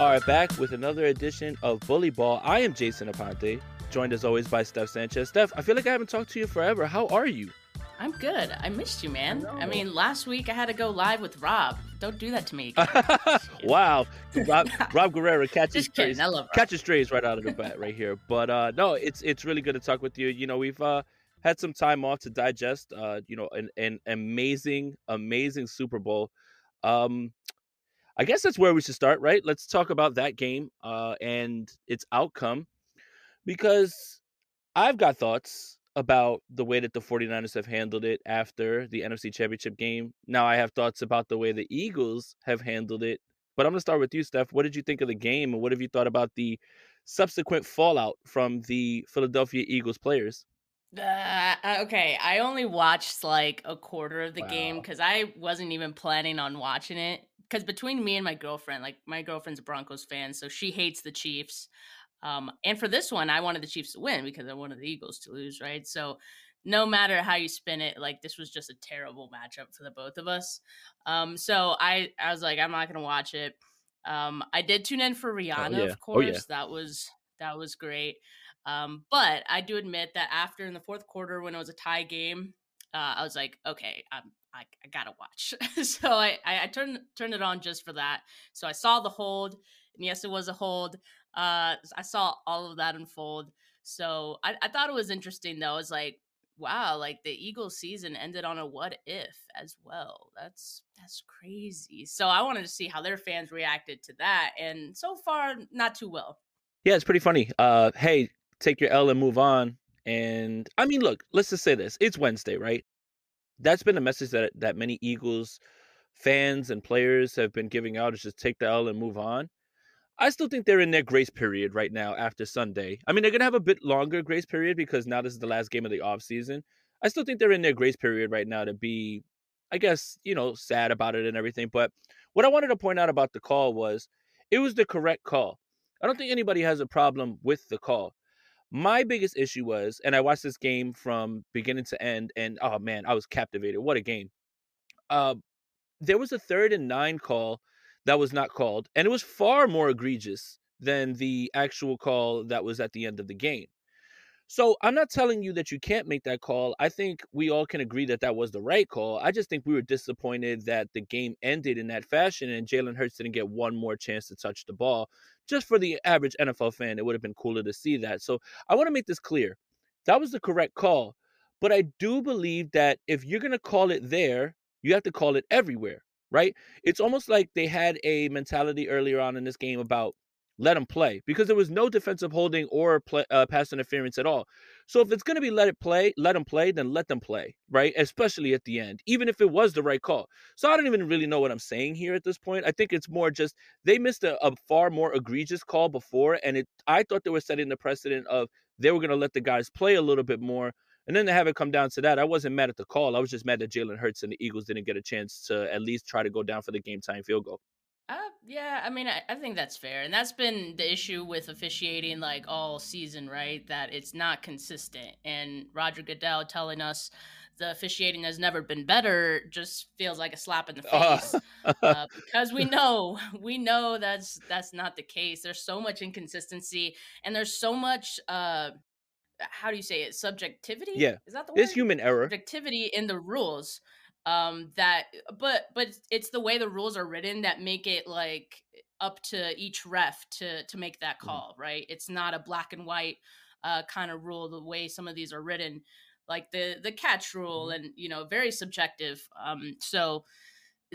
are back with another edition of Bully Ball. I am Jason Aponte, joined as always by Steph Sanchez. Steph, I feel like I haven't talked to you forever. How are you? I'm good. I missed you, man. I, I, mean, last week I had to go live with Rob. Don't do that to me. wow, Rob, Rob Guerrera catches strays, I love Rob. catches strays right out of the bat right here. But uh, no, it's it's really good to talk with you. You know, we've uh, had some time off to digest. Uh, you know, an, an amazing, amazing Super Bowl. Um, I guess that's where we should start, right? Let's talk about that game uh, and its outcome because I've got thoughts about the way that the 49ers have handled it after the NFC Championship game. Now I have thoughts about the way the Eagles have handled it. But I'm going to start with you, Steph. What did you think of the game and what have you thought about the subsequent fallout from the Philadelphia Eagles players? Uh, okay, I only watched like a quarter of the wow. game because I wasn't even planning on watching it. Because between me and my girlfriend, like my girlfriend's a Broncos fan, so she hates the Chiefs. Um, and for this one, I wanted the Chiefs to win because I wanted the Eagles to lose, right? So no matter how you spin it, like this was just a terrible matchup for the both of us. Um, so I, I was like, I'm not gonna watch it. Um, I did tune in for oh, Rihanna, oh, yeah. of course. Oh, yeah. That was that was great. Um, but I do admit that after in the fourth quarter when it was a tie game, uh, I was like, okay, I'm, I, I gotta watch. so I, I, I turned turned it on just for that. So I saw the hold, and yes, it was a hold. Uh, I saw all of that unfold. So I, I thought it was interesting though. It's like, wow, like the Eagles season ended on a what if as well. That's that's crazy. So I wanted to see how their fans reacted to that, and so far, not too well. Yeah, it's pretty funny. Uh, hey, take your L and move on. And I mean, look, let's just say this: it's Wednesday, right? That's been a message that that many Eagles fans and players have been giving out: is just take the L and move on. I still think they're in their grace period right now after Sunday. I mean, they're going to have a bit longer grace period because now this is the last game of the offseason. I still think they're in their grace period right now to be, I guess, you know, sad about it and everything. But what I wanted to point out about the call was it was the correct call. I don't think anybody has a problem with the call. My biggest issue was, and I watched this game from beginning to end, and oh man, I was captivated. What a game. Uh, there was a third and nine call that was not called, and it was far more egregious than the actual call that was at the end of the game. So I'm not telling you that you can't make that call. I think we all can agree that that was the right call. I just think we were disappointed that the game ended in that fashion and Jalen Hurts didn't get one more chance to touch the ball. Just for the average NFL fan, it would have been cooler to see that. So I want to make this clear. That was the correct call. But I do believe that if you're going to call it there, you have to call it everywhere right? It's almost like they had a mentality earlier on in this game about let them play because there was no defensive holding or play, uh, pass interference at all. So if it's going to be let it play, let them play, then let them play, right? Especially at the end, even if it was the right call. So I don't even really know what I'm saying here at this point. I think it's more just they missed a, a far more egregious call before, and it. I thought they were setting the precedent of they were going to let the guys play a little bit more and then to have it come down to that, I wasn't mad at the call. I was just mad that Jalen Hurts and the Eagles didn't get a chance to at least try to go down for the game time field goal. Uh, yeah, I mean, I, I, think that's fair, and that's been the issue with officiating like all season, right? That it's not consistent, and Roger Goodell telling us the officiating has never been better just feels like a slap in the face uh, because we know we know that's that's not the case. There's so much inconsistency, and there's so much uh, how do you say it subjectivity yeah is that the word? it's human error subjectivity in the rules um that but but it's the way the rules are written that make it like up to each ref to to make that mm-hmm. call mm. right it's not a black and white uh kind of rule the way some of these are written like the the catch rule mm. and you know very subjective um so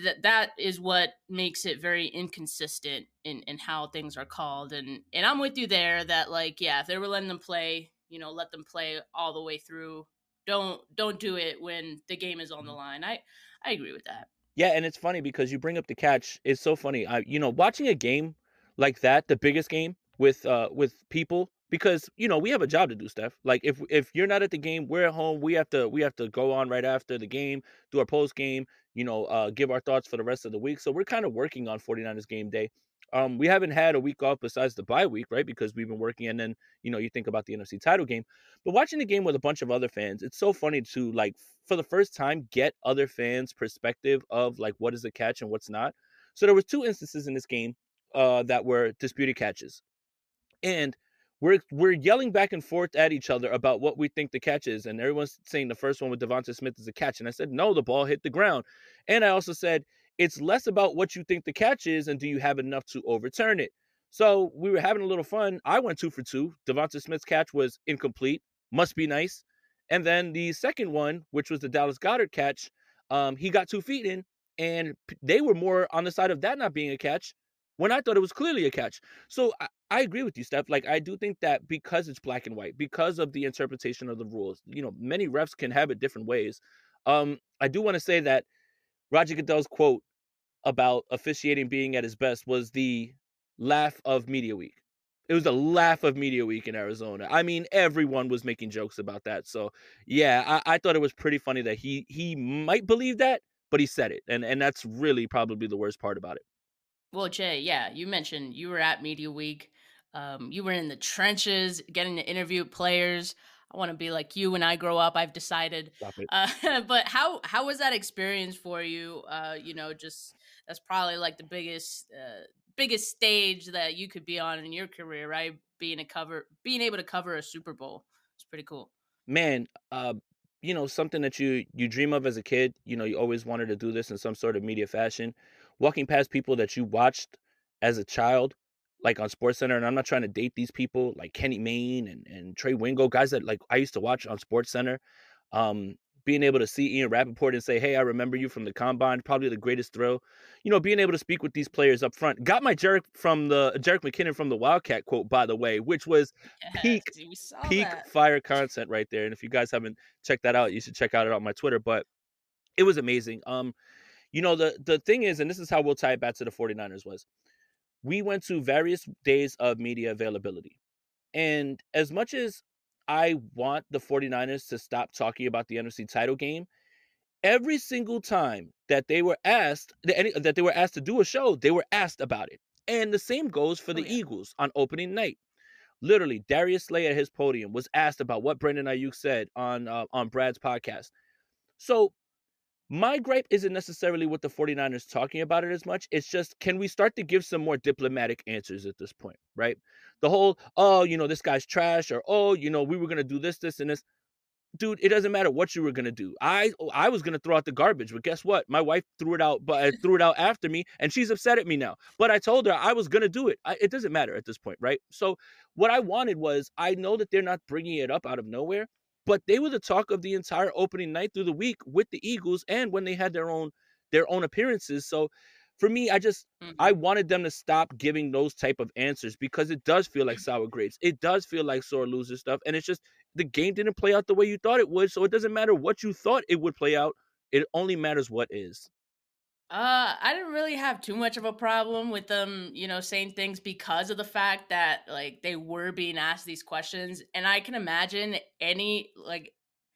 that that is what makes it very inconsistent in in how things are called and and I'm with you there that like yeah if they were letting them play you know let them play all the way through don't don't do it when the game is on the mm-hmm. line. I i agree with that. Yeah and it's funny because you bring up the catch it's so funny i you know watching a game like that the biggest game with uh with people because you know we have a job to do stuff like if if you're not at the game we're at home we have to we have to go on right after the game do our post game you know uh give our thoughts for the rest of the week. So we're kind of working on 49ers game day um, we haven't had a week off besides the bye week, right? Because we've been working, and then you know you think about the NFC title game. But watching the game with a bunch of other fans, it's so funny to like for the first time get other fans' perspective of like what is a catch and what's not. So there was two instances in this game. uh, that were disputed catches, and we're we're yelling back and forth at each other about what we think the catch is, and everyone's saying the first one with Devonta Smith is a catch, and I said no, the ball hit the ground, and I also said it's less about what you think the catch is and do you have enough to overturn it. So we were having a little fun. I went two for two. Devonta Smith's catch was incomplete. Must be nice. And then the second one, which was the Dallas Goedert catch, um, he got two feet in, and they were more on the side of that not being a catch when I thought it was clearly a catch. So I, I agree with you, Steph. Like I do think that because it's black and white, because of the interpretation of the rules, you know, many refs can have it different ways. Um, I do want to say that Roger Goodell's quote about officiating being at his best was the laugh of media week. It was the laugh of media week in Arizona. I mean, everyone was making jokes about that. So yeah, I, I thought it was pretty funny that he he might believe that, but he said it, and and that's really probably the worst part about it. Well, Jay, yeah, you mentioned you were at Media Week. Um, you were in the trenches, getting to interview players. I want to be like you when I grow up. I've decided. Uh, but how how was that experience for you? Uh, you know, just that's probably like the biggest uh, biggest stage that you could be on in your career, right? Being a cover, being able to cover a Super Bowl. It's pretty cool. Man, uh, you know, something that you you dream of as a kid. You know, you always wanted to do this in some sort of media fashion. Walking past people that you watched as a child, like on Sports Center, and I'm not trying to date these people, like Kenny Mayne and and Trey Wingo, guys that like I used to watch on Sports Center. Um, being able to see Ian Rapoport and say, "Hey, I remember you from the combine," probably the greatest throw. You know, being able to speak with these players up front. Got my Jerick from the Jerick McKinnon from the Wildcat quote, by the way, which was yes, peak peak that. fire content right there. And if you guys haven't checked that out, you should check out it on my Twitter. But it was amazing. Um, you know, the the thing is, and this is how we'll tie it back to the 49ers was we went to various days of media availability. And as much as I want the 49ers to stop talking about the NFC title game. Every single time that they were asked that they were asked to do a show, they were asked about it. And the same goes for oh, the yeah. Eagles on opening night. Literally, Darius Slay at his podium was asked about what Brandon Aiyuk said on uh, on Brad's podcast. So my gripe isn't necessarily with the 49ers talking about it as much. It's just, can we start to give some more diplomatic answers at this point, right? The whole, oh, you know, this guy's trash, or oh, you know, we were to do this, this, and this. Dude, it doesn't matter what you were gonna do. I oh, I was gonna throw out the garbage, but guess what? My wife threw it out, but uh, threw it out after me, and she's upset at me now. But I told her I was gonna do it. I, it doesn't matter at this point, right? So what I wanted was, I know that they're not bringing it up out of nowhere, but they were the talk of the entire opening night through the week with the Eagles and when they had their own their own appearances. So for me, I just mm-hmm. I wanted them to stop giving those type of answers because it does feel like sour grapes. It does feel like sore loser stuff, and it's just the game didn't play out the way you thought it would. So it doesn't matter what you thought it would play out. It only matters what is. Uh, I didn't really have too much of a problem with them, you know, saying things because of the fact that like they were being asked these questions, and I can imagine any like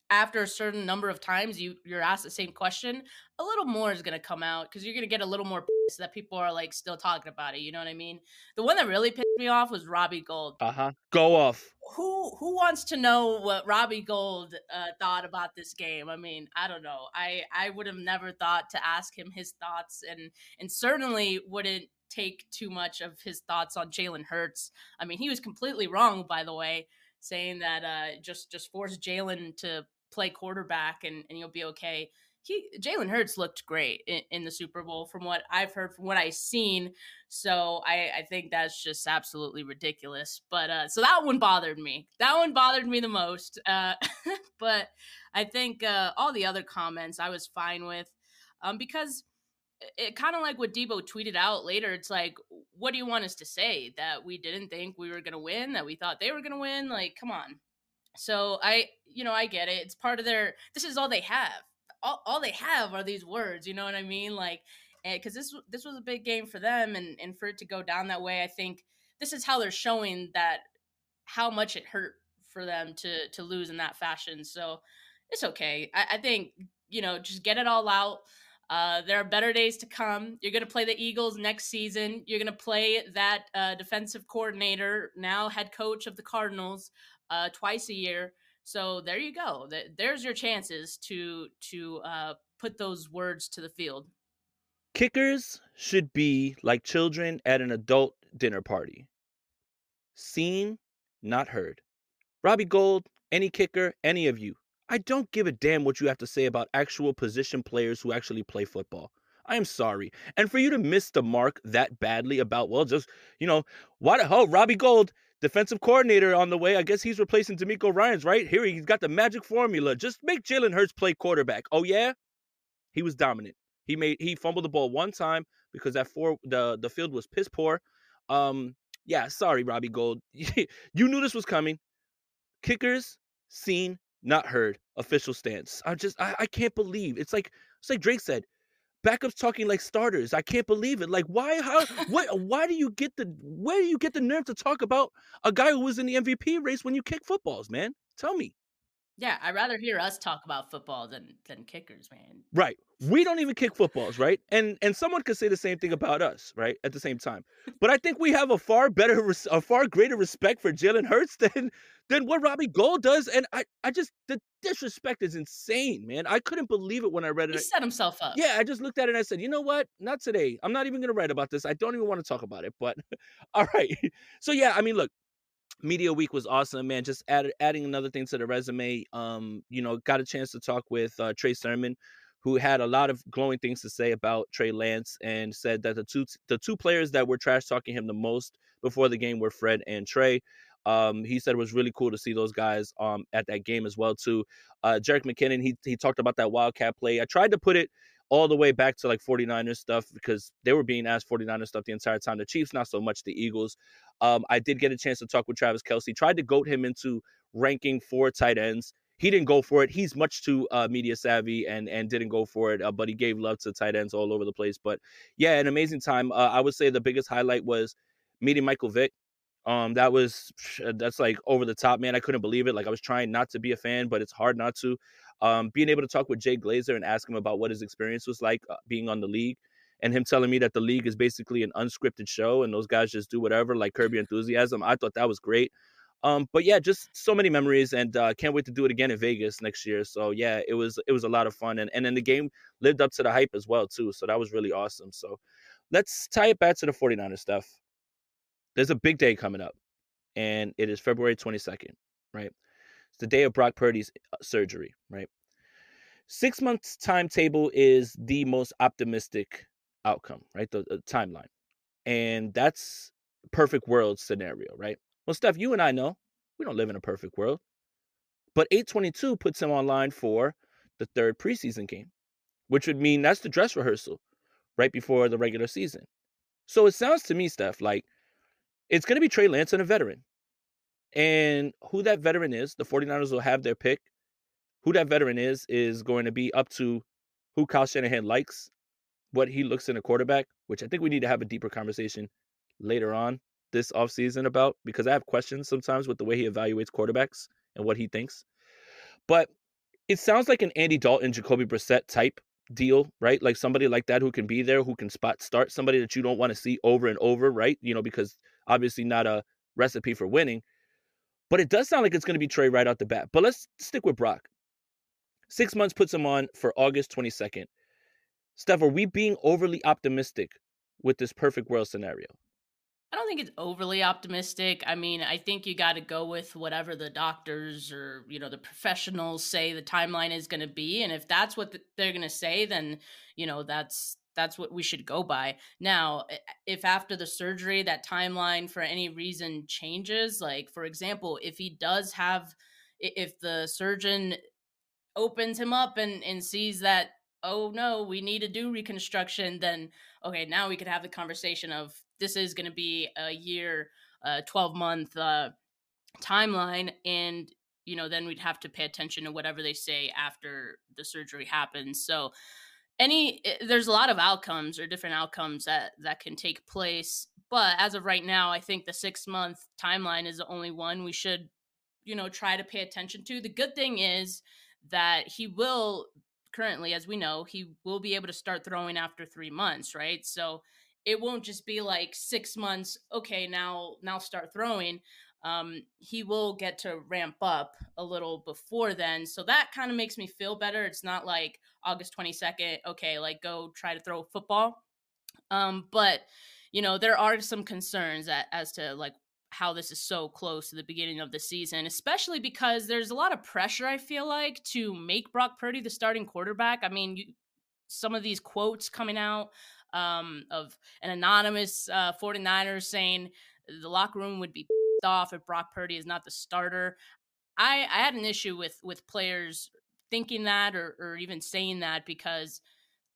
after a certain number of times you you're asked the same question, a little more is gonna come out because you're gonna get a little more that people are like still talking about it. You know what I mean? The one that really pissed me off was Robbie Gould. Uh huh. Go off. Who who wants to know what Robbie Gould uh, thought about this game? I mean, I don't know. I I would have never thought to ask him his thoughts, and and certainly wouldn't take too much of his thoughts on Jalen Hurts. I mean, he was completely wrong, by the way, saying that uh, just just force Jalen to play quarterback and, and you'll be okay he Jalen Hurts looked great in, in, the Super Bowl from what I've heard, from what I've seen. So I, I think that's just absolutely ridiculous. But uh, so that one bothered me. That one bothered me the most. Uh, but I think uh, all the other comments I was fine with um, because it kind of like what Debo tweeted out later. It's like, what do you want us to say that we didn't think we were gonna win? That we thought they were gonna win? Like, come on. So I, you know, I get it. It's part of their. This is all they have all, all they have are these words. You know what I mean? Like, because eh, this this was a big game for them, and and for it to go down that way, I think this is how they're showing that how much it hurt for them to to lose in that fashion. So it's okay. I, I think you know just get it all out. Uh, there are better days to come. You're going to play the Eagles next season. You're going to play that uh, defensive coordinator, now head coach of the Cardinals, uh, twice a year. So there you go. There's your chances to to uh, put those words to the field. Kickers should be like children at an adult dinner party. Seen, not heard. Robbie Gould, any kicker, any of you. I don't give a damn what you have to say about actual position players who actually play football. I am sorry. And for you to miss the mark that badly about, well, just, you know, what, oh, Robbie Gould, defensive coordinator on the way. I guess he's replacing DeMeco Ryans, right? Here he's got the magic formula. Just make Jalen Hurts play quarterback. Oh, yeah? He was dominant. He made he fumbled the ball one time because that four the the field was piss poor. Um, yeah, sorry, Robbie Gould. you knew this was coming. Kickers seen, not heard. Official stance. I just I, I can't believe it's like it's like Drake said. Backups talking like starters. I can't believe it. Like why? How? what? Why do you get the? Where do you get the nerve to talk about a guy who was in the MVP race when you kick footballs, man? Tell me. Yeah, I'd rather hear us talk about football than than kickers, man. Right. We don't even kick footballs, right? And and someone could say the same thing about us, right? At the same time. But I think we have a far better a far greater respect for Jalen Hurts than than what Robbie Gould does. And I I just the disrespect is insane, man. I couldn't believe it when I read it. He set himself up. Yeah, I just looked at it and I said, you know what? Not today. I'm not even gonna write about this. I don't even want to talk about it. But all right. So yeah, I mean, look, media week was awesome man just add, adding another thing to the resume um you know got a chance to talk with uh, trey sermon who had a lot of glowing things to say about trey lance and said that the two the two players that were trash talking him the most before the game were fred and trey um, he said it was really cool to see those guys um, at that game as well too. Uh, McKinnon, he he talked about that wildcat play. I tried to put it all the way back to like 49ers stuff because they were being asked 49ers stuff the entire time. The Chiefs, not so much the Eagles. Um, I did get a chance to talk with Travis Kelce, tried to goat him into ranking four tight ends. He didn't go for it. He's much too uh, media savvy and and didn't go for it. Uh, but he gave love to tight ends all over the place. But yeah, an amazing time. Uh, I would say the biggest highlight was meeting Michael Vick. Um, that was that's like over the top, man. I couldn't believe it. Like I was trying not to be a fan, but it's hard not to. Um, being able to talk with Jay Glazer and ask him about what his experience was like uh, being on the league, and him telling me that the league is basically an unscripted show and those guys just do whatever, like Curb Your Enthusiasm. I thought that was great. Um, but yeah, just so many memories, and uh, can't wait to do it again in Vegas next year. So yeah, it was it was a lot of fun, and and then the game lived up to the hype as well too. So that was really awesome. So let's tie it back to the 49ers stuff. There's a big day coming up, and it is February 22nd, right? It's the day of Brock Purdy's uh, surgery, right? Six months timetable is the most optimistic outcome, right? The, the timeline. And that's perfect world scenario, right? Well, Steph, you and I know we don't live in a perfect world. But 822 puts him online for the third preseason game, which would mean that's the dress rehearsal right before the regular season. So it sounds to me, Steph, like it's going to be Trey Lance and a veteran. And who that veteran is, the 49ers will have their pick. Who that veteran is, is going to be up to who Kyle Shanahan likes, what he looks in a quarterback, which I think we need to have a deeper conversation later on this offseason about because I have questions sometimes with the way he evaluates quarterbacks and what he thinks. But it sounds like an Andy Dalton, Jacoby Brissett type deal, right? Like somebody like that who can be there, who can spot start, somebody that you don't want to see over and over, right? You know, because obviously not a recipe for winning. But it does sound like it's going to be Trey right out the bat. But let's stick with Brock. Six months puts him on for August 22nd. Steph, are we being overly optimistic with this perfect world scenario? I don't think it's overly optimistic. I mean, I think you got to go with whatever the doctors or, you know, the professionals say the timeline is going to be and if that's what they're going to say then, you know, that's that's what we should go by. Now, if after the surgery that timeline for any reason changes, like for example, if he does have, if the surgeon opens him up and, and sees that, oh no, we need to do reconstruction, then okay, now we could have the conversation of this is going to be a year, uh, 12 month uh, timeline. And you know, then we'd have to pay attention to whatever they say after the surgery happens. So, any eh, there's a lot of outcomes or different outcomes that that can take place but as of right now i think the six month timeline is the only one we should you know try to pay attention to the good thing is that he will currently as we know he will be able to start throwing after three months right so it won't just be like six months okay now now start throwing um, he will get to ramp up a little before then. So that kind of makes me feel better. It's not like August 22nd, okay, like go try to throw football. Um, but, you know, there are some concerns at, as to like how this is so close to the beginning of the season, especially because there's a lot of pressure, I feel like, to make Brock Purdy the starting quarterback. I mean, you, some of these quotes coming out um, of an anonymous uh, 49ers saying the locker room would be off if Brock Purdy is not the starter. I, I had an issue with with players thinking that or, or even saying that because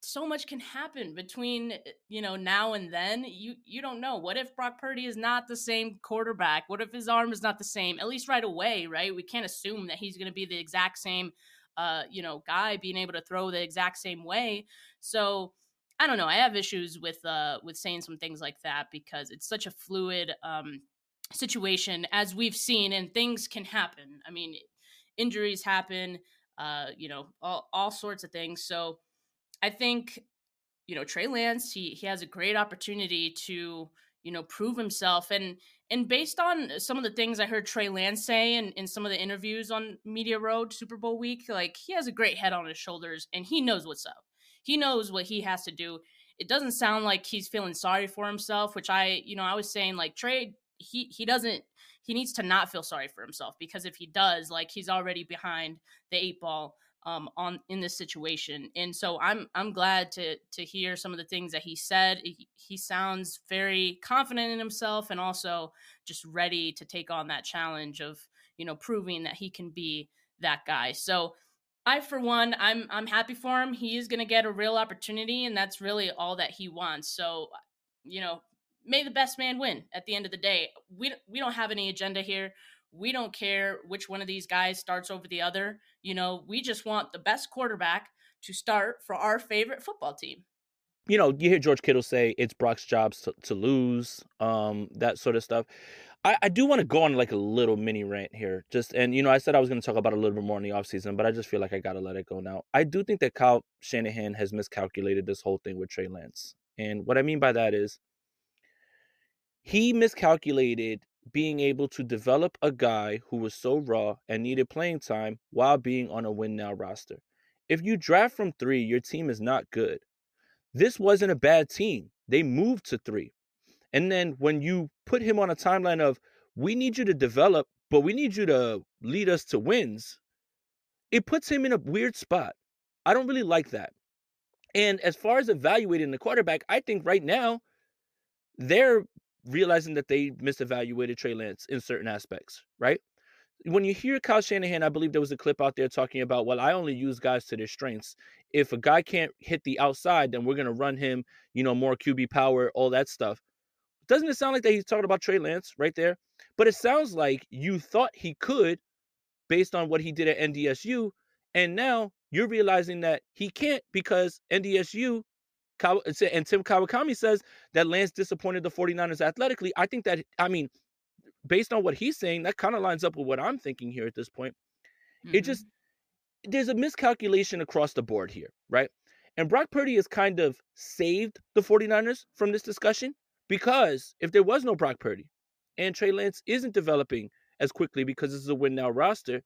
so much can happen between eh, you know now and then. You you don't know. What if brock purdy is not the same quarterback? What if his arm is not the same? At least right away right? We can't assume that he's going to be the exact same uh you know guy being able to throw the exact same way. So i don't know. I have issues with uh with saying some things like that because it's such a fluid um situation as we've seen and things can happen. I mean injuries happen uh you know all, all sorts of things so I think, you know, Trey Lance, he he has a great opportunity to, you know, prove himself. And and based on some of the things I heard Trey Lance say in, in some of the interviews on Media Road Super Bowl week, like he has a great head on his shoulders and he knows what's up. He knows what he has to do. It doesn't sound like he's feeling sorry for himself, which I, you know, I was saying like Trey, he he doesn't he needs to not feel sorry for himself because if he does, like he's already behind the eight ball um, on in this situation. And so I'm I'm glad to to hear some of the things that he said. He, he sounds very confident in himself and also just ready to take on that challenge of you know proving that he can be that guy. So I for one I'm I'm happy for him. He is going to get a real opportunity and that's really all that he wants. So you know, may the best man win at the end of the day. We we don't have any agenda here. We don't care which one of these guys starts over the other. You know, we just want the best quarterback to start for our favorite football team. You know, you hear George Kittle say it's Brock's job to, to lose, um, that sort of stuff. I, I do want to go on like a little mini rant here. Just and you know, I said I was going to talk about a little bit more in the offseason, but I just feel like I got to let it go now. I do think that Kyle Shanahan has miscalculated this whole thing with Trey Lance. And what I mean by that is he miscalculated being able to develop a guy who was so raw and needed playing time while being on a win now roster. If you draft from three, your team is not good. This wasn't a bad team. They moved to three. And then when you put him on a timeline of, we need you to develop, but we need you to lead us to wins, it puts him in a weird spot. I don't really like that. And as far as evaluating the quarterback, I think right now they're realizing that they misevaluated Trey Lance in certain aspects, right? When you hear Kyle Shanahan, I believe there was a clip out there talking about, well, I only use guys to their strengths. If a guy can't hit the outside, then we're going to run him, you know, more QB power, all that stuff. Doesn't it sound like that he's talking about Trey Lance right there? But it sounds like you thought he could based on what he did at NDSU. And now you're realizing that he can't because NDSU and Tim Kawakami says that Lance disappointed the 49ers athletically. I think that, I mean, based on what he's saying, that kind of lines up with what I'm thinking here at this point. Mm-hmm. It just, there's a miscalculation across the board here, right? And Brock Purdy has kind of saved the 49ers from this discussion because if there was no Brock Purdy and Trey Lance isn't developing as quickly because this is a win now roster,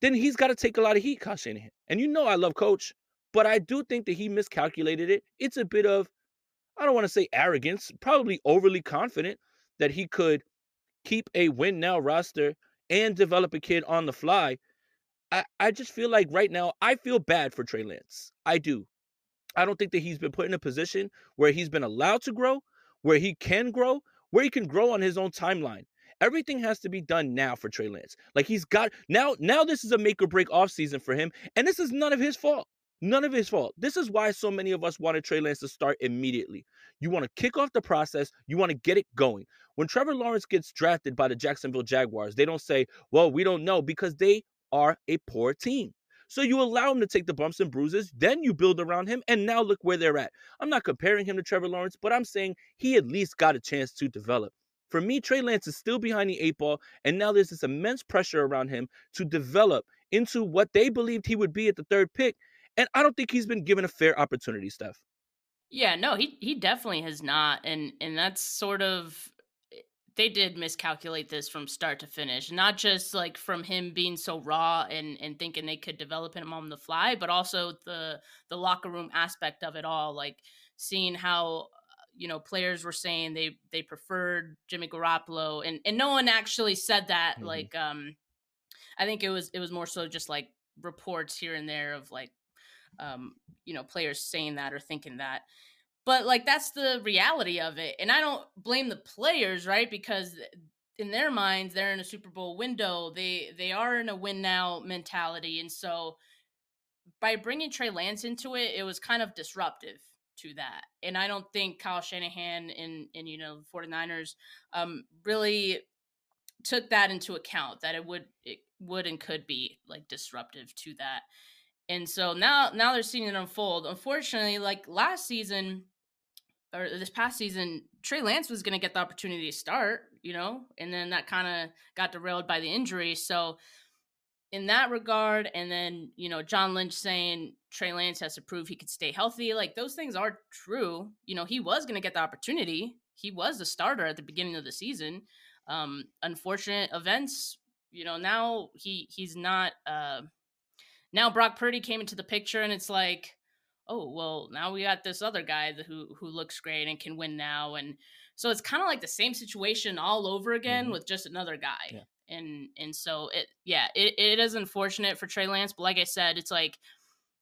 then he's got to take a lot of heat, Kyle Shanahan. And you know I love Coach. But I do think that he miscalculated it. It's a bit of, I don't want to say arrogance, probably overly confident that he could keep a win now roster and develop a kid on the fly. I, I just feel like right now, I feel bad for Trey Lance. I do. I don't think that he's been put in a position where he's been allowed to grow, where he can grow, where he can grow on his own timeline. Everything has to be done now for Trey Lance. Like he's got now, now this is a make or break off season for him, and this is none of his fault. None of his fault. This is why so many of us wanted Trey Lance to start immediately. You want to kick off the process, you want to get it going. When Trevor Lawrence gets drafted by the Jacksonville Jaguars, they don't say, well, we don't know because they are a poor team. So you allow him to take the bumps and bruises, then you build around him, and now look where they're at. I'm not comparing him to Trevor Lawrence, but I'm saying he at least got a chance to develop. For me, Trey Lance is still behind the eight ball, and now there's this immense pressure around him to develop into what they believed he would be at the third pick. And I don't think he's been given a fair opportunity, Steph. Yeah, no, he he definitely has not. And and that's sort of they did miscalculate this from start to finish. Not just like from him being so raw and and thinking they could develop him on the fly, but also the the locker room aspect of it all. Like seeing how you know players were saying they they preferred Jimmy Garoppolo, and and no one actually said that. Mm-hmm. Like um, I think it was it was more so just like reports here and there of like um you know players saying that or thinking that but like that's the reality of it. And I don't blame the players, right? Because in their minds, they're in a Super Bowl window. They they are in a win now mentality, and so by bringing Trey Lance into it, it was kind of disruptive to that. And I don't think Kyle Shanahan and and you know the 49ers um really took that into account that it would it would and could be like disruptive to that. And so now now they're seeing it unfold. Unfortunately, like last season, or this past season, Trey Lance was going to get the opportunity to start, you know, and then that kind of got derailed by the injury. So, in that regard, and then, you know, John Lynch saying Trey Lance has to prove he could stay healthy, like those things are true. You know, he was going to get the opportunity, he was the starter at the beginning of the season. Um, unfortunate events, you know, now he he's not, uh, now Brock Purdy came into the picture, and it's like, oh well now we got this other guy who who looks great and can win now and so it's kind of like the same situation all over again mm-hmm. with just another guy yeah. and and so it yeah it, it is unfortunate for trey lance but like i said it's like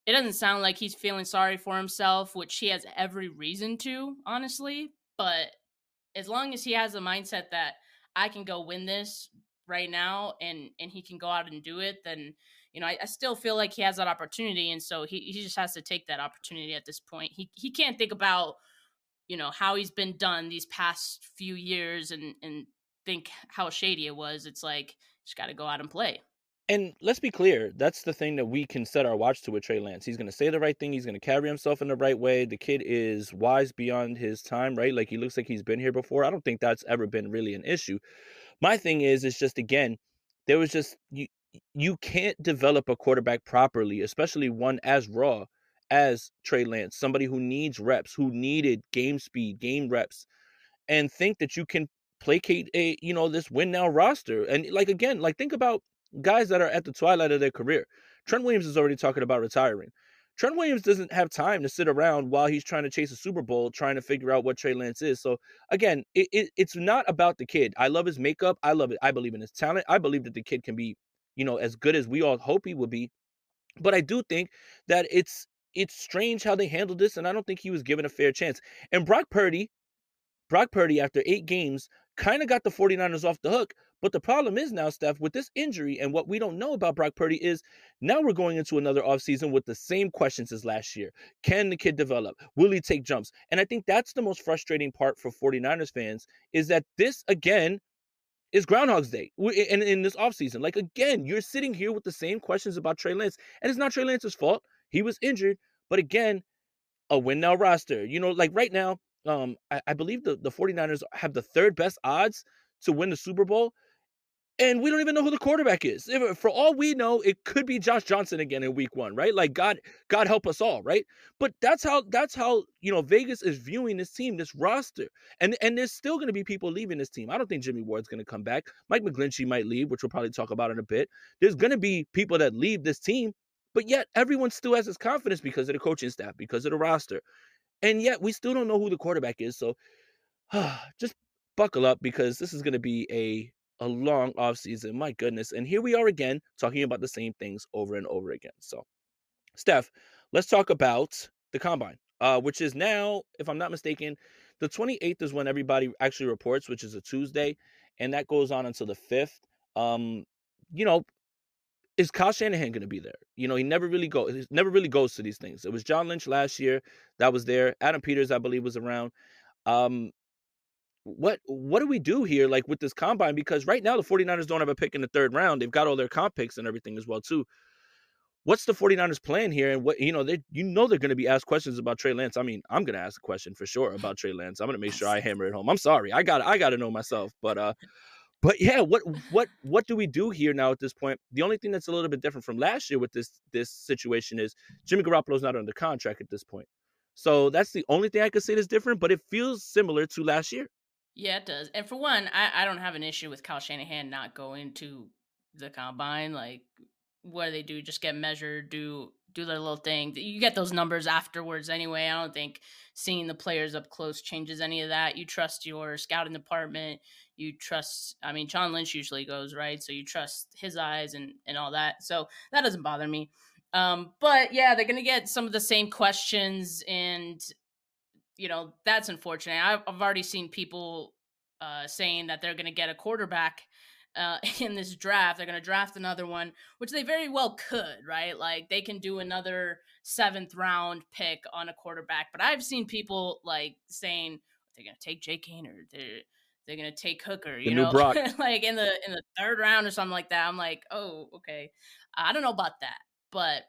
it doesn't sound like he's feeling sorry for himself which he has every reason to honestly but as long as he has the mindset that i can go win this right now and and he can go out and do it then you know, I, I, still feel like he has that opportunity, and so he, he just has to take that opportunity at this point. He he can't think about you know how he's been done these past few years and and think how shady it was. It's like just got to go out and play. And let's be clear, that's the thing that we can set our watch to with Trey Lance. He's going to say the right thing. He's going to carry himself in the right way. The kid is wise beyond his time, right? Like he looks like he's been here before. I don't think that's ever been really an issue. My thing is, is just again, there was just you, you can't develop a quarterback properly, especially one as raw as Trey Lance, somebody who needs reps, who needed game speed, game reps, and think that you can placate a you know this win now roster. And like again, like think about guys that are at the twilight of their career. Trent Williams is already talking about retiring. Trent Williams doesn't have time to sit around while he's trying to chase a Super Bowl, trying to figure out what Trey Lance is. So again, it, it, it's not about the kid. I love his makeup. I love it. I believe in his talent. I believe that the kid can be you know, as good as we all hope he would be. But I do think that it's it's strange how they handled this, and I don't think he was given a fair chance. And Brock Purdy, Brock Purdy, after eight games, kind of got the 49ers off the hook. But the problem is now, Steph, with this injury and what we don't know about Brock Purdy is now we're going into another offseason with the same questions as last year. Can the kid develop? Will he take jumps? And I think that's the most frustrating part for 49ers fans is that this, again, is Groundhog's Day and in this offseason. Like, again, you're sitting here with the same questions about Trey Lance, and it's not Trey Lance's fault. He was injured, but again, a win now roster. You know, like right now, um, I, I believe the, the 49ers have the third best odds to win the Super Bowl and we don't even know who the quarterback is. If, uh, for all we know, it could be Josh Johnson again in week 1, right? Like God God help us all, right? But that's how that's how, you know, Vegas is viewing this team, this roster. And and there's still going to be people leaving this team. I don't think Jimmy Ward's going to come back. Mike McGlinchey might leave, which we'll probably talk about in a bit. There's going to be people that leave this team, but yet everyone still has this confidence because of the coaching staff, because of the roster. And yet we still don't know who the quarterback is. So just buckle up because this is going to be a a long off season. My goodness. And here we are again talking about the same things over and over again. So, Steph, let's talk about the combine, uh, which is now, if I'm not mistaken, the 28th is when everybody actually reports, which is a Tuesday, and that goes on until the 5th. Um, you know, is Kyle Shanahan going to be there? You know, he never really goes. He never really goes to these things. It was John Lynch last year that was there. Adam Peters, I believe, was around. Um, what what do we do here like with this combine? Because right now the 49ers don't have a pick in the third round. They've got all their comp picks and everything as well too. What's the 49ers plan here and what you know they you know they're going to be asked questions about Trey Lance. I mean I'm going to ask a question for sure about Trey Lance. I'm going to make sure I hammer it home. I'm sorry. I got I got to know myself but uh but yeah what what what do we do here now at this point? The only thing that's a little bit different from last year with this this situation is Jimmy Garoppolo's not under contract at this point. So that's the only thing I could say that's different but it feels similar to last year Yeah, it does. And for one, I, I don't have an issue with Kyle Shanahan not going to the combine. Like, what do they do? Just get measured, do do their little thing. You get those numbers afterwards anyway. I don't think seeing the players up close changes any of that. You trust your scouting department. You trust. I mean, John Lynch usually goes right, so you trust his eyes and and all that. So that doesn't bother me. Um, but yeah, they're gonna get some of the same questions and you know, that's unfortunate. I've, I've already seen people uh, saying that they're going to get a quarterback uh, in this draft. They're going to draft another one, which they very well could, right? Like they can do another seventh round pick on a quarterback. But I've seen people like saying they're going to take Jake Haener. They're they're going to take Hooker. You The know, like in the in the third round or something like that. I'm like, oh, okay. I don't know about that, but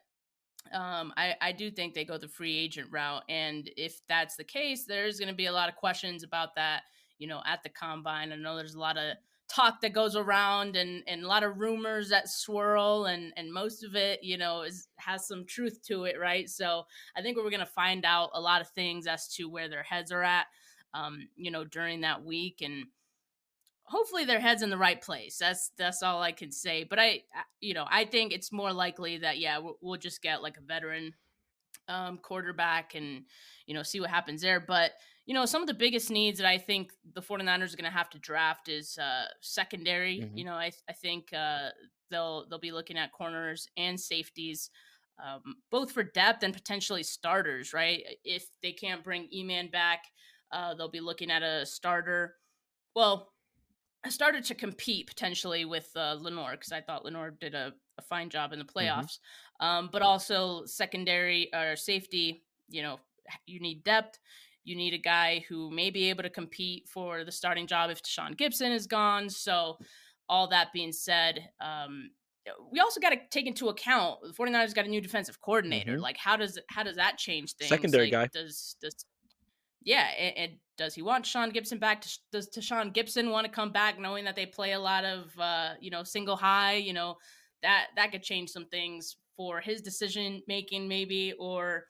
um, I, I do think they go the free agent route. And if that's the case, there's going to be a lot of questions about that, you know, at the combine. I know there's a lot of talk that goes around and, and a lot of rumors that swirl and, and most of it, you know, is has some truth to it, right? So I think we're going to find out a lot of things as to where their heads are at, um, you know, during that week. And, hopefully their heads in the right place. That's that's all I can say. But I, you know, I think it's more likely that yeah, we'll, we'll just get like a veteran um, quarterback and you know see what happens there. But you know, some of the biggest needs that I think the 49ers are going to have to draft is uh, secondary. Mhm. You know, I I think uh, they'll they'll be looking at corners and safeties. Um, both for depth and potentially starters, right? If they can't bring E-Man back, uh, they'll be looking at a starter. Well, I started to compete potentially with uh, Lenoir because I thought Lenoir did a, a fine job in the playoffs. Um, but also secondary or safety, you know, you need depth. You need a guy who may be able to compete for the starting job if Tashaun Gipson is gone. So, all that being said, um, we also got to take into account the 49ers got a new defensive coordinator. Mhm. Like, how does how does that change things? Secondary Like, guy. Does does yeah, and, and does he want Sean Gibson back? Does, Tashaun Gipson want to come back, knowing that they play a lot of uh, you know single high? You know that that could change some things for his decision making, maybe, or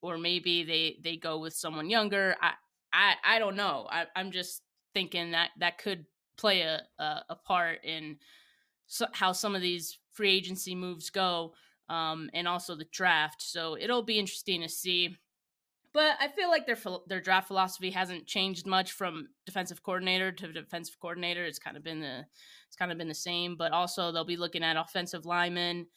or maybe they they go with someone younger. I I I don't know. I, I'm just thinking that that could play a a, a part in so, how some of these free agency moves go, um, and also the draft. So it'll be interesting to see. But I feel like their their draft philosophy hasn't changed much from defensive coordinator to defensive coordinator. It's kind of been the it's kind of been the same. But also they'll be looking at offensive linemen.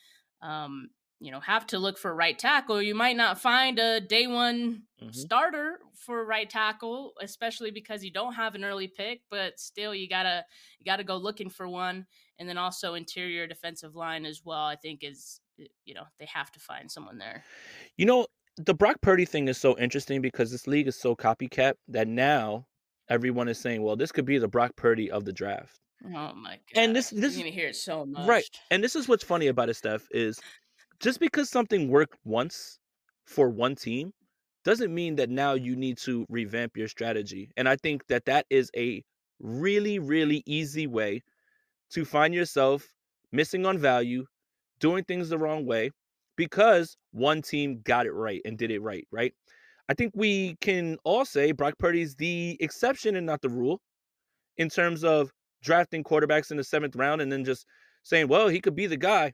Um, you know, have to look for right tackle. You might not find a day one Mhm. starter for right tackle, especially because you don't have an early pick. But still, you gotta you gotta go looking for one. And then also interior defensive line as well. I think is you know they have to find someone there. You know, the Brock Purdy thing is so interesting because this league is so copycat that now everyone is saying, well, this could be the Brock Purdy of the draft. Oh my god! And this- this- you're hear it so much, Right. And this is what's funny about it, Steph, is just because something worked once for one team doesn't mean that now you need to revamp your strategy. And I think that that is a really, really easy way to find yourself missing on value, doing things the wrong way, because one team got it right and did it right, right? I think we can all say Brock Purdy's the exception and not the rule in terms of drafting quarterbacks in the seventh round and then just saying, well, he could be the guy.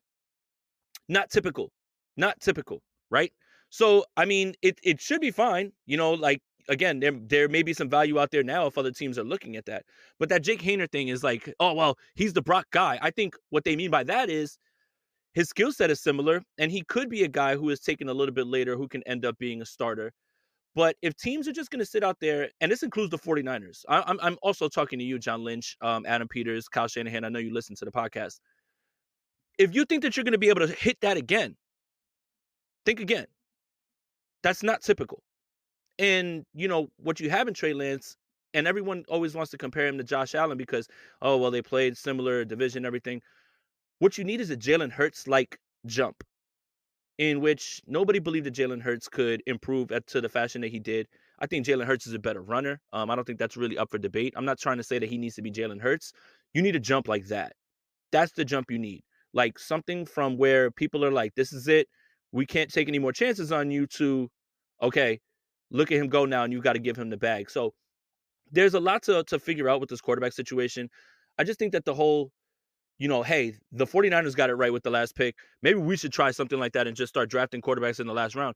Not typical. Not typical, right? So, I mean, it, it should be fine. You know, like, again, there, there may be some value out there now if other teams are looking at that. But that Jake Haener thing is like, oh, well, he's the Brock guy. I think what they mean by that is his skill set is similar, and he could be a guy who is taken a little bit later who can end up being a starter. But if teams are just going to sit out there, and this includes the 49ers, I, I'm, I'm also talking to you, John Lynch, um, Adam Peters, Kyle Shanahan. I know you listen to the podcast. If you think that you're going to be able to hit that again, think again. That's not typical. And, you know, what you have in Trey Lance, and everyone always wants to compare him to Josh Allen because, oh, well, they played similar division, everything. What you need is a Jalen Hurts like jump in which nobody believed that Jalen Hurts could improve at, to the fashion that he did. I think Jalen Hurts is a better runner. Um, I don't think that's really up for debate. I'm not trying to say that he needs to be Jalen Hurts. You need a jump like that. That's the jump you need. Like something from where people are like, this is it. We can't take any more chances on you to, okay, look at him go now and you've got to give him the bag. So there's a lot to to figure out with this quarterback situation. I just think that the whole you know, hey, the 49ers got it right with the last pick. Maybe we should try something like that and just start drafting quarterbacks in the last round.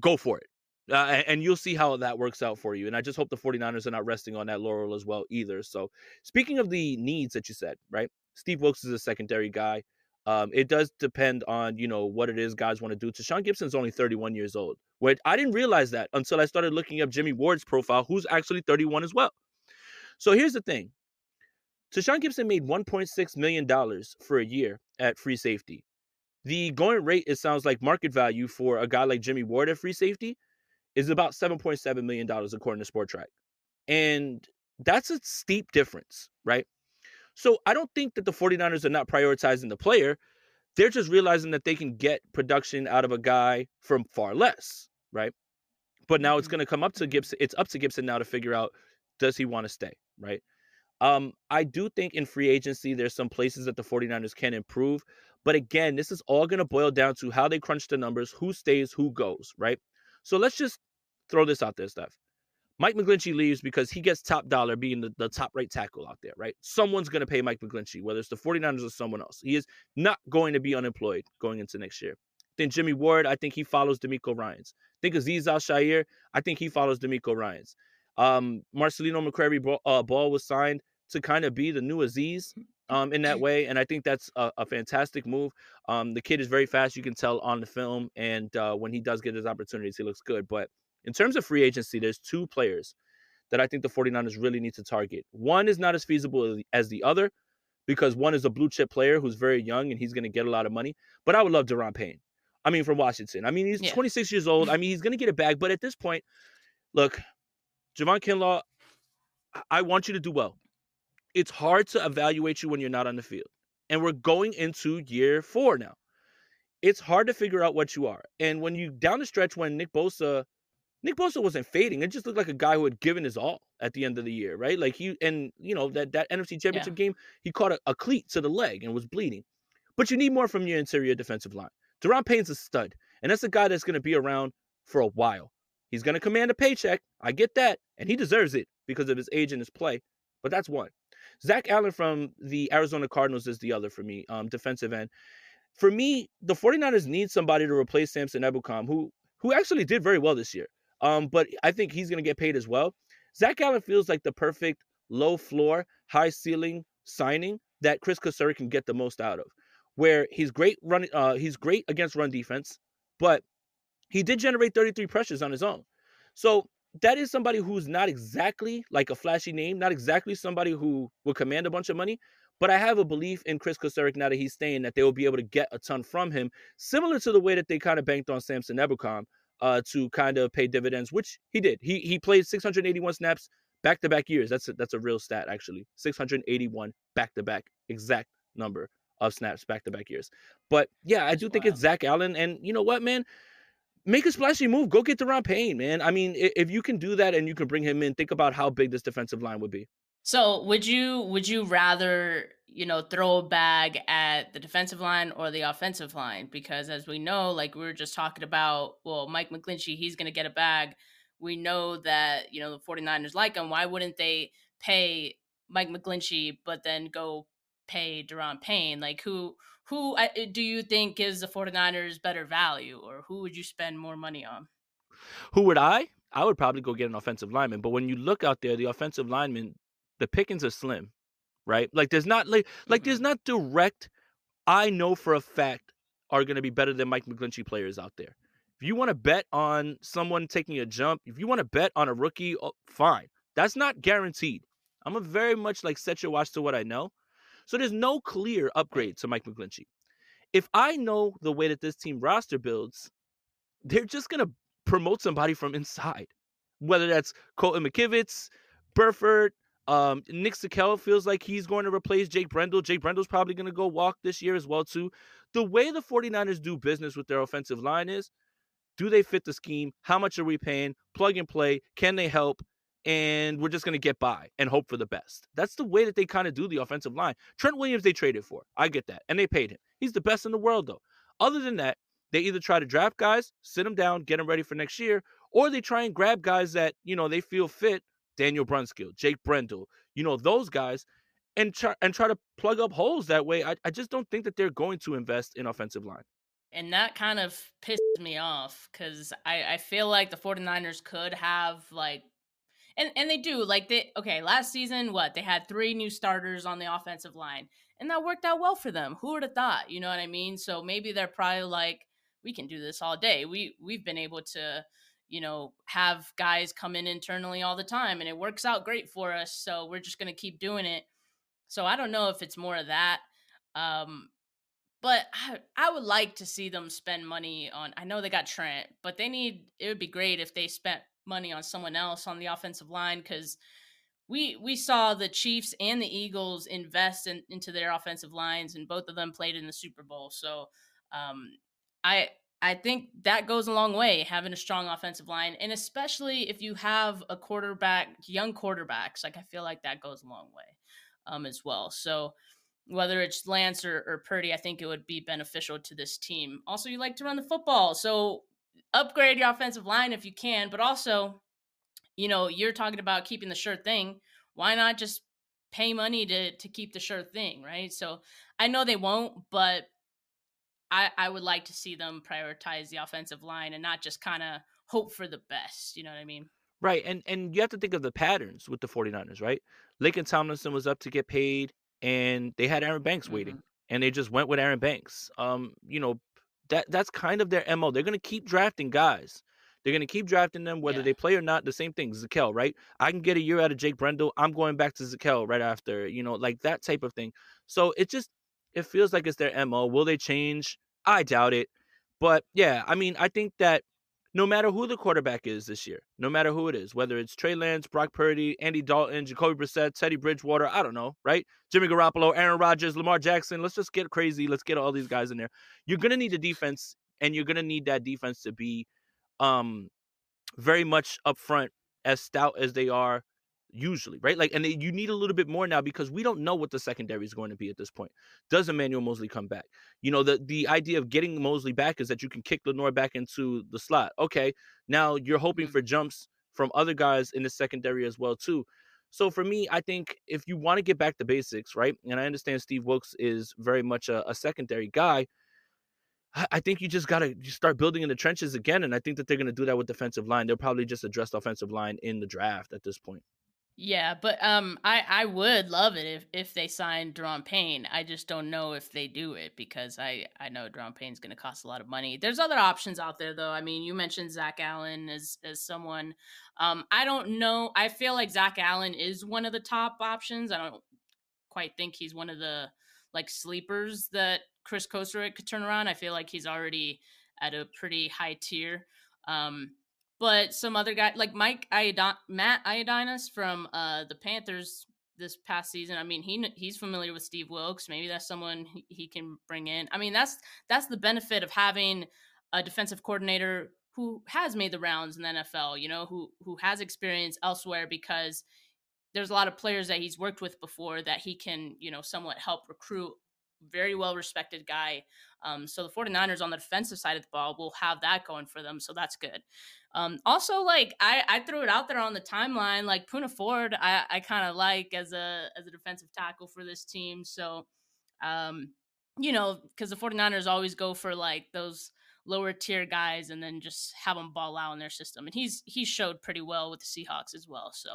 Go for it. Uh, and you'll see how that works out for you. And I just hope the 49ers are not resting on that laurel as well either. So, speaking of the needs that you said, right? Steve Wilks is a secondary guy. Um, it does depend on you know what it is guys want to do. Tashaun Gipson's only 31 years old. Which I didn't realize that until I started looking up Jimmy Ward's profile, who's actually 31 as well. So here's the thing: Tashaun Gipson made 1.6 million dollars for a year at free safety. The going rate, it sounds like market value for a guy like Jimmy Ward at free safety is about 7.7 million dollars according to Spotrac, and that's a steep difference, right? So I don't think that the 49ers are not prioritizing the player. They're just realizing that they can get production out of a guy from far less, right? But now it's mm-hmm. going to come up to Gipson. It's up to Gipson now to figure out does he want to stay, right? Um, I do think in free agency, there's some places that the 49ers can improve. But again, this is all going to boil down to how they crunch the numbers, who stays, who goes, right? So let's just throw this out there, Steph. Mike McGlinchey leaves because he gets top dollar being the, the top right tackle out there, right? Someone's going to pay Mike McGlinchey, whether it's the 49ers or someone else. He is not going to be unemployed going into next year. Then Jimmy Ward, I think he follows DeMeco Ryans. think Azeez Al-Shaair, I think he follows DeMeco Ryans. Um, Marcelino McCrary uh, Ball was signed to kind of be the new Azeez um, in that way. And I think that's a, a fantastic move. Um, the kid is very fast. You can tell on the film. And uh, when he does get his opportunities, he looks good. But in terms of free agency, there's two players that I think the 49ers really need to target. One is not as feasible as the other because one is a blue chip player who's very young and he's going to get a lot of money. But I would love Daron Payne. I mean, from Washington. I mean, he's yeah. 26 years old. I mean, he's going to get it back. But at this point, look, Javon Kinlaw, I want you to do well. It's hard to evaluate you when you're not on the field. And we're going into year four now. It's hard to figure out what you are. And when you down the stretch when Nick Bosa Nick Bosa wasn't fading. It just looked like a guy who had given his all at the end of the year, right? Like he and you know that that NFC Championship yeah. game, he caught a, a, cleat to the leg and was bleeding. But you need more from your interior defensive line. Daron Payne's a stud, and that's a guy that's going to be around for a while. He's going to command a paycheck. I get that, and he deserves it because of his age and his play. But that's one. Zach Allen from the Arizona Cardinals is the other for me, um, defensive end. For me, the 49ers need somebody to replace Samson Ebukam, who who actually did very well this year. Um, but I think he's going to get paid as well. Zach Allen feels like the perfect low floor, high ceiling signing that Chris Kocurek can get the most out of. Where he's great running, uh, he's great against run defense, but he did generate 33 pressures on his own. So that is somebody who's not exactly like a flashy name, not exactly somebody who will command a bunch of money. But I have a belief in Chris Kocurek now that he's staying that they will be able to get a ton from him, similar to the way that they kind of banked on Samson Ebukam uh, to kind of pay dividends, which he did. He he played 681 snaps back to back years. That's a, that's a real stat actually. 681 back to back exact number of snaps back to back years. But yeah, I do think it's Zach Allen, and you know what, man. Make a splashy move. Go get Daron Payne, man. I mean, if you can do that and you can bring him in, think about how big this defensive line would be. So would you would you rather you know throw a bag at the defensive line or the offensive line? Because as we know, like we were just talking about, well, Mike McGlinchey, he's going to get a bag. We know that you know the 49ers like him. Why wouldn't they pay Mike McGlinchey but then go pay Daron Payne? Like who who do you think gives the 49ers better value or who would you spend more money on? Who would I? I would probably go get an offensive lineman. But when you look out there, the offensive linemen the pickings are slim, right? Like there's not like like mm-hmm. there's not direct. I know for a fact are going to be better than Mike McGlinchey players out there. If you want to bet on someone taking a jump, if you want to bet on a rookie, oh, fine. That's not guaranteed. I'm a very much like set your watch to what I know. So there's no clear upgrade to Mike McGlinchey. If I know the way that this team roster builds, they're just gonna promote somebody from inside. Whether that's Colton McKivitz, Burford, um, Nick Zakelj feels like he's going to replace Jake Brendel. Jake Brendel's probably going to go walk this year as well, too. The way the 49ers do business with their offensive line is do they fit the scheme? How much are we paying? Plug and play. Can they help? And we're just going to get by and hope for the best. That's the way that they kind of do the offensive line. Trent Williams, they traded for. I get that. And they paid him. He's the best in the world, though. Other than that, they either try to draft guys, sit them down, get them ready for next year, or they try and grab guys that, you know, they feel fit Daniel Brunskill, Jake Brendel, you know, those guys, and try and try to plug up holes that way. I, I just don't think that they're going to invest in offensive line. And that kind of pissed me off because I, I feel like the 49ers could have like and and they do like they okay last season what they had three new starters on the offensive line and that worked out well for them. Who would have thought you know what i mean? So maybe they're probably like we can do this all day. We we've been able to you know have guys come in internally all the time and it works out great for us so we're just going to keep doing it. So i don't know if it's more of that um but I, I would like to see them spend money on i know they got trent but they need it would be great if they spent money on someone else on the offensive line because we we saw the Chiefs and the Eagles invest in, into their offensive lines, and both of them played in the Super Bowl. So um, I I think that goes a long way having a strong offensive line, and especially if you have a quarterback, young quarterbacks. Like I feel like that goes a long way um, as well. So whether it's Lance or, or Purdy, I think it would be beneficial to this team. Also, you like to run the football, so upgrade your offensive line if you can, but also, you know, you're talking about keeping the sure thing. Why not just pay money to to keep the sure thing, right? So I know they won't, but I I would like to see them prioritize the offensive line and not just kind of hope for the best. You know what I mean? Right. And and you have to think of the patterns with the 49ers, right? Laken Tomlinson was up to get paid and they had Aaron Banks waiting. Mm-hmm. And they just went with Aaron Banks. Um, you know, that that's kind of their mo. They're going to keep drafting guys. They're going to keep drafting them whether yeah. they play or not. The same thing, Zakelj, right? I can get a year out of Jake Brendel. I'm going back to Zakelj right after, you know, like that type of thing. So it just it feels like it's their mo. Will they change? I doubt it. But yeah, I mean, I think that no matter who the quarterback is this year, no matter who it is, whether it's Trey Lance, Brock Purdy, Andy Dalton, Jacoby Brissett, Teddy Bridgewater, I don't know, right? Jimmy Garoppolo, Aaron Rodgers, Lamar Jackson. Let's just get crazy. Let's get all these guys in there. You're gonna need a defense, and you're gonna need that defense to be um very much up front, as stout as they are usually, right? Like, and you need a little bit more now because we don't know what the secondary is going to be at this point. Does Emmanuel Moseley come back? You know, the the idea of getting Moseley back is that you can kick Lenoir back into the slot. Okay, now you're hoping mm-hmm. for jumps from other guys in the secondary as well too. So for me, I think if you want to get back to basics, right? And I understand Steve Wilks is very much a, a secondary guy. I think you just got to start building in the trenches again. And I think that they're going to do that with defensive line. They'll probably just address offensive line in the draft at this point. Yeah, but um, I I would love it if if they signed Daron Payne. I just don't know if they do it because I I know Daron Payne's going to cost a lot of money. There's other options out there though. I mean, you mentioned Zach Allen as as someone. Um, I don't know. I feel like Zach Allen is one of the top options. I don't quite think he's one of the like sleepers that Chris Kocurek could turn around. I feel like he's already at a pretty high tier. Um, but some other guy like Mike Iadon- Matt Ioannidis from uh, the Panthers this past season. I mean, he he's familiar with Steve Wilks. Maybe that's someone he, he can bring in. I mean, that's that's the benefit of having a defensive coordinator who has made the rounds in the NFL. You know, who who has experience elsewhere because there's a lot of players that he's worked with before that he can you know somewhat help recruit very well respected guy. Um, so the 49ers on the defensive side of the ball will have that going for them. So that's good. Um, also, like I, I threw it out there on the timeline, like Poona Ford, I, I kind of like as a as a defensive tackle for this team. So, um, you know, because the 49ers always go for like those lower tier guys and then just have them ball out in their system. And he's he showed pretty well with the Seahawks as well. So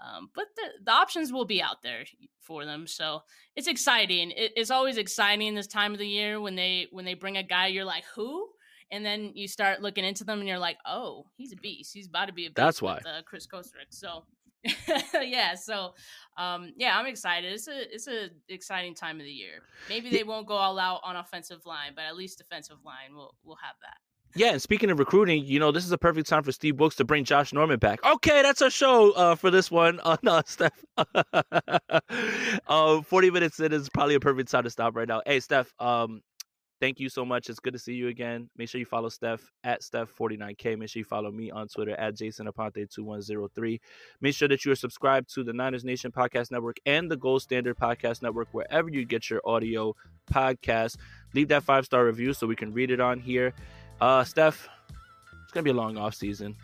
um, but the, the options will be out there for them, so it's exciting. It, it's always exciting this time of the year when they when they bring a guy. You're like, who? And then you start looking into them, and you're like, oh, he's a beast. He's about to be a beast. That's why. With, uh, Chris Kocurek. So yeah, so um, yeah, I'm excited. It's a it's a exciting time of the year. Maybe they won't go all out on offensive line, but at least defensive line will will have that. Yeah, and speaking of recruiting, you know, this is a perfect time for Steve Wilks to bring Josh Norman back. Okay, that's our show uh, for this one. Uh, no, Steph. uh, 40 minutes in is probably a perfect time to stop right now. Hey, Steph, um, thank you so much. It's good to see you again. Make sure you follow Steph at Steph49K. Make sure you follow me on Twitter at Jason Aponte2103. Make sure that you are subscribed to the Niners Nation Podcast Network and the Gold Standard Podcast Network, wherever you get your audio podcast. Leave that five star review so we can read it on here. Uh, Steph, it's gonna be a long off season.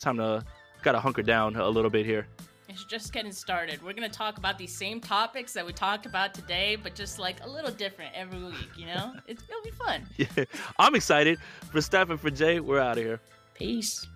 Time to gotta hunker down a little bit here. It's just getting started. We're gonna talk about these same topics that we talked about today, but just like a little different every week. You know, it's, it'll be fun. Yeah, I'm excited. For Steph and for Jay, we're out of here. Peace.